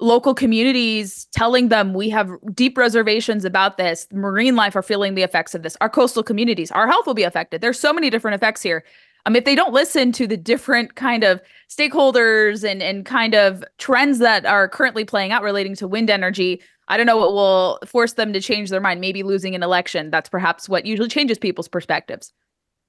local communities telling them we have deep reservations about this, marine life are feeling the effects of this. Our coastal communities, our health will be affected. There's so many different effects here. Um, if they don't listen to the different kind of stakeholders and and kind of trends that are currently playing out relating to wind energy, I don't know what will force them to change their mind. Maybe losing an election. That's perhaps what usually changes people's perspectives.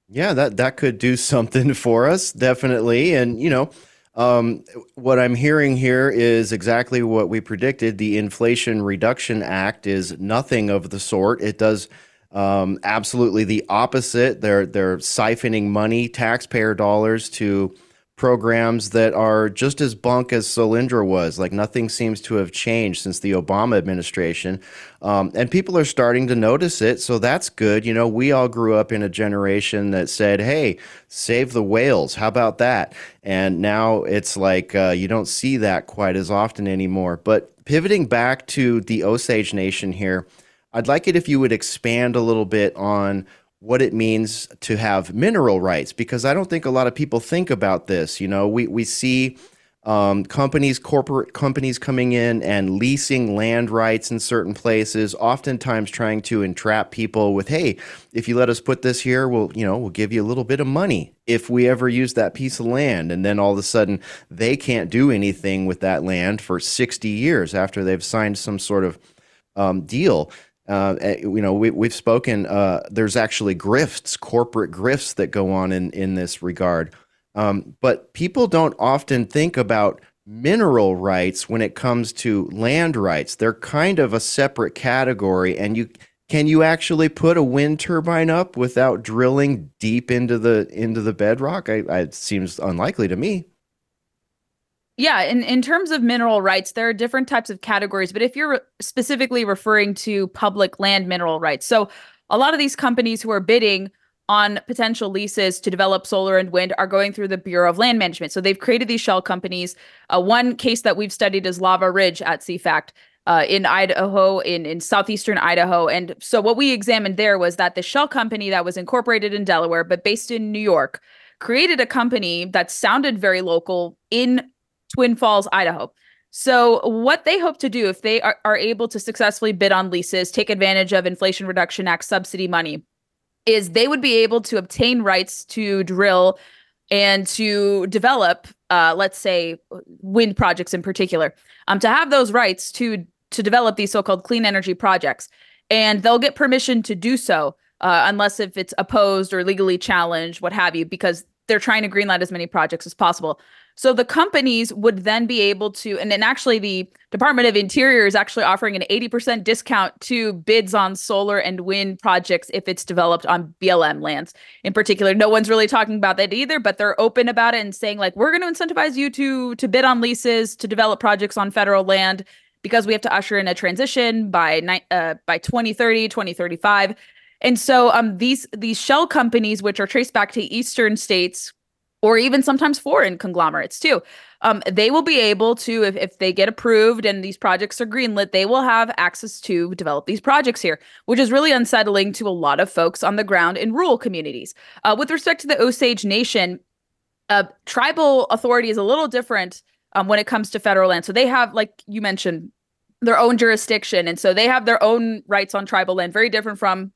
Yeah, that that could do [laughs] something for us, definitely. And you know, um, what I'm hearing here is exactly what we predicted. The Inflation Reduction Act is nothing of the sort. It does um, absolutely the opposite. They're they're siphoning money, taxpayer dollars, to programs that are just as bunk as Solyndra was. Like nothing seems to have changed since the Obama administration. Um, and people are starting to notice it. So that's good. You know, we all grew up in a generation that said, hey, save the whales. How about that? And now it's like uh, you don't see that quite as often anymore. But pivoting back to the Osage Nation here, I'd like it if you would expand a little bit on what it means to have mineral rights because I don't think a lot of people think about this. You know, we we see um, companies, corporate companies coming in and leasing land rights in certain places, oftentimes trying to entrap people with, "Hey, if you let us put this here, we'll you know we'll give you a little bit of money if we ever use that piece of land." And then all of a sudden, they can't do anything with that land for sixty years after they've signed some sort of um, deal. Uh, eh, you know, we, we've spoken. Uh, there's actually grifts, corporate grifts that go on in in this regard. Um, but people don't often think about mineral rights when it comes to land rights. They're kind of a separate category, and you can you actually put a wind turbine up without drilling deep into the into the bedrock? I, I it seems unlikely to me. Yeah, in, in terms of mineral rights, there are different types of categories, but if you're re- specifically referring to public land mineral rights, so a lot of these companies who are bidding on potential leases to develop solar and wind are going through the Bureau of Land Management. So they've created these shell companies. Uh, one case that we've studied is Lava Ridge at CFACT. Uh, in Idaho, in, in southeastern Idaho. And so, what we examined there was that the shell company that was incorporated in Delaware, but based in New York, created a company that sounded very local in Twin Falls, Idaho. So, what they hope to do if they are, are able to successfully bid on leases, take advantage of Inflation Reduction Act subsidy money, is they would be able to obtain rights to drill and to develop, uh, let's say, wind projects in particular, um, to have those rights to to develop these so-called clean energy projects, and they'll get permission to do so uh, unless if it's opposed or legally challenged, what have you, because they're trying to greenlight as many projects as possible. So the companies would then be able to, and then actually the Department of Interior is actually offering an 80% discount to bids on solar and wind projects if it's developed on BLM lands. In particular, no one's really talking about that either, but they're open about it and saying like we're going to incentivize you to to bid on leases to develop projects on federal land because we have to usher in a transition by uh, by 2030, 2035. And so um these these shell companies which are traced back to eastern states or even sometimes foreign conglomerates too. Um, they will be able to, if, if they get approved and these projects are greenlit, they will have access to develop these projects here, which is really unsettling to a lot of folks on the ground in rural communities. Uh, with respect to the Osage Nation, uh, tribal authority is a little different um, when it comes to federal land. So they have, like you mentioned, their own jurisdiction. And so they have their own rights on tribal land, very different from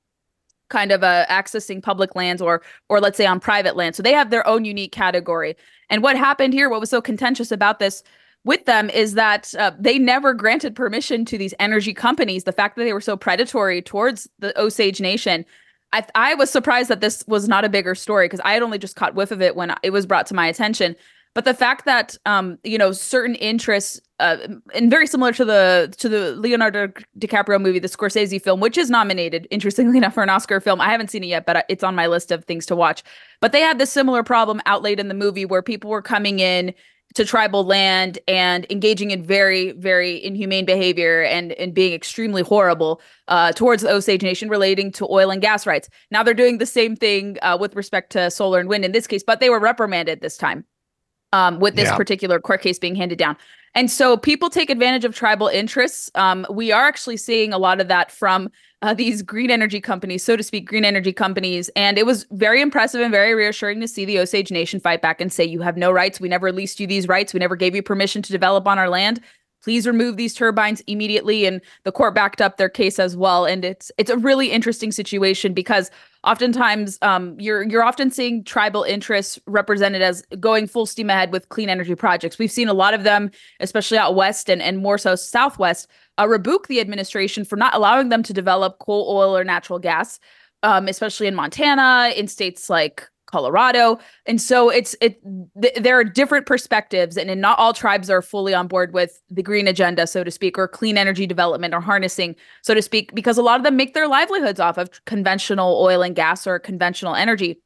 kind of uh, accessing public lands or or let's say on private land. So they have their own unique category. And what happened here, what was so contentious about this with them is that uh, they never granted permission to these energy companies. The fact that they were so predatory towards the Osage Nation. I, I was surprised that this was not a bigger story because I had only just caught whiff of it when it was brought to my attention. But the fact that um, you know certain interests, uh, and very similar to the to the Leonardo DiCaprio movie, the Scorsese film, which is nominated, interestingly [laughs] enough, for an Oscar film. I haven't seen it yet, but it's on my list of things to watch. But they had this similar problem outlaid in the movie where people were coming in to tribal land and engaging in very, very inhumane behavior and, and being extremely horrible uh, towards the Osage Nation relating to oil and gas rights. Now they're doing the same thing uh, with respect to solar and wind in this case, but they were reprimanded this time um, with this yeah. particular court case being handed down. And so people take advantage of tribal interests. Um, we are actually seeing a lot of that from uh, these green energy companies, so to speak, green energy companies. And it was very impressive and very reassuring to see the Osage Nation fight back and say, You have no rights. We never leased you these rights. We never gave you permission to develop on our land please remove these turbines immediately and the court backed up their case as well. And it's it's a really interesting situation because oftentimes um, you're you're often seeing tribal interests represented as going full steam ahead with clean energy projects. We've seen a lot of them especially out west and, and more so southwest uh, rebuke the administration for not allowing them to develop coal oil or natural gas um, especially in montana in states like Colorado. And so it's it th- there are different perspectives and, and not all tribes are fully on board with the green agenda so to speak or clean energy development or harnessing so to speak because a lot of them make their livelihoods off of conventional oil and gas or conventional energy.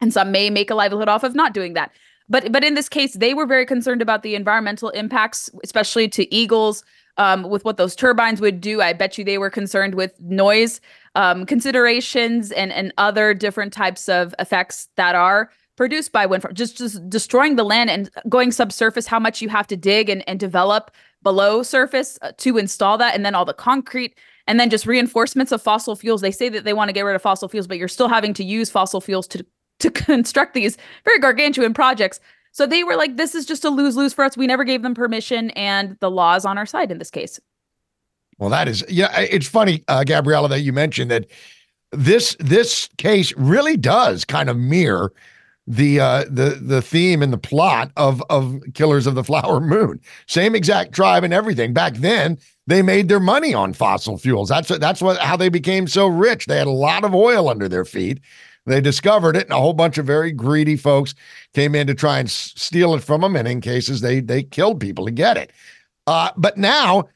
And some may make a livelihood off of not doing that. But but in this case they were very concerned about the environmental impacts especially to eagles um, with what those turbines would do. I bet you they were concerned with noise um, considerations and and other different types of effects that are produced by wind farm. Just just destroying the land and going subsurface. How much you have to dig and and develop below surface uh, to install that, and then all the concrete. And then just reinforcements of fossil fuels. They say that they want to get rid of fossil fuels, but you're still having to use fossil fuels to to [laughs] construct these very gargantuan projects. So they were like, this is just a lose lose for us. We never gave them permission, and the law is on our side in this case. Well, that is yeah. It's funny, uh, Gabriella, that you mentioned that this this case really does kind of mirror the uh, the the theme and the plot of of Killers of the Flower Moon. Same exact tribe and everything. Back then, they made their money on fossil fuels. That's that's what how they became so rich. They had a lot of oil under their feet. They discovered it, and a whole bunch of very greedy folks came in to try and s- steal it from them. And in cases, they they killed people to get it. Uh, but now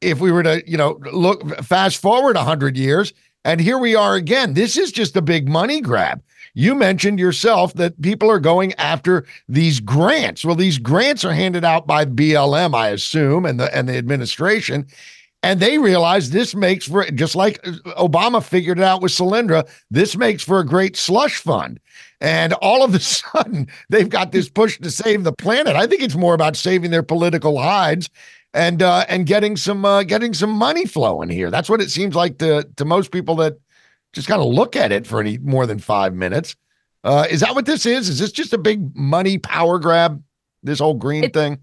if we were to, you know, look fast forward 100 years, and here we are again. This is just a big money grab. You mentioned yourself that people are going after these grants. Well, these grants are handed out by BLM, I assume, and the and the administration. And they realize this makes for just like Obama figured it out with Solyndra, this makes for a great slush fund. And all of a [laughs] sudden, they've got this push to save the planet. I think it's more about saving their political hides and uh, and getting some uh, getting some money flowing here. That's what it seems like to to most people that just kind of look at it for any more than five minutes. Uh, is that what this is? Is this just a big money power grab? This whole green it, thing?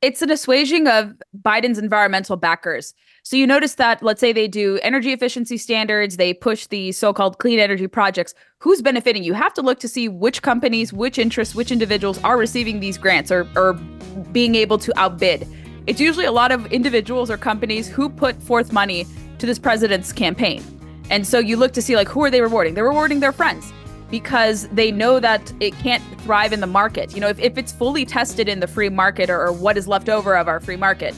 it's an assuaging of Biden's environmental backers. So you notice that, let's say they do energy efficiency standards, they push the so called clean energy projects. Who's benefiting? You have to look to see which companies, which interests, which individuals are receiving these grants or, or being able to outbid. It's usually a lot of individuals or companies who put forth money to this president's campaign. And so you look to see like who are they rewarding? They're rewarding their friends because they know that it can't thrive in the market. You know, if, if it's fully tested in the free market or, or what is left over of our free market,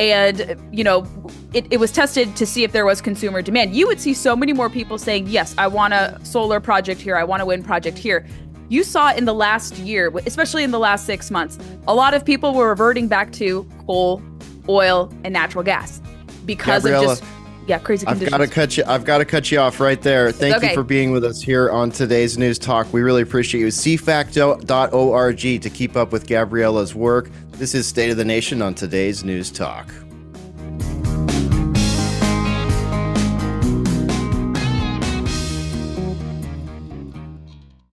and you know it, it was tested to see if there was consumer demand you would see so many more people saying yes i want a solar project here i want a wind project here you saw in the last year especially in the last six months a lot of people were reverting back to coal oil and natural gas because Gabriella, of just yeah crazy I've conditions got to cut you. I've got to cut you off right there. Thank Okay. you for being with us here on today's news talk. We really appreciate you. cfacto.org to keep up with Gabriella's work. This is State of the Nation on today's news talk.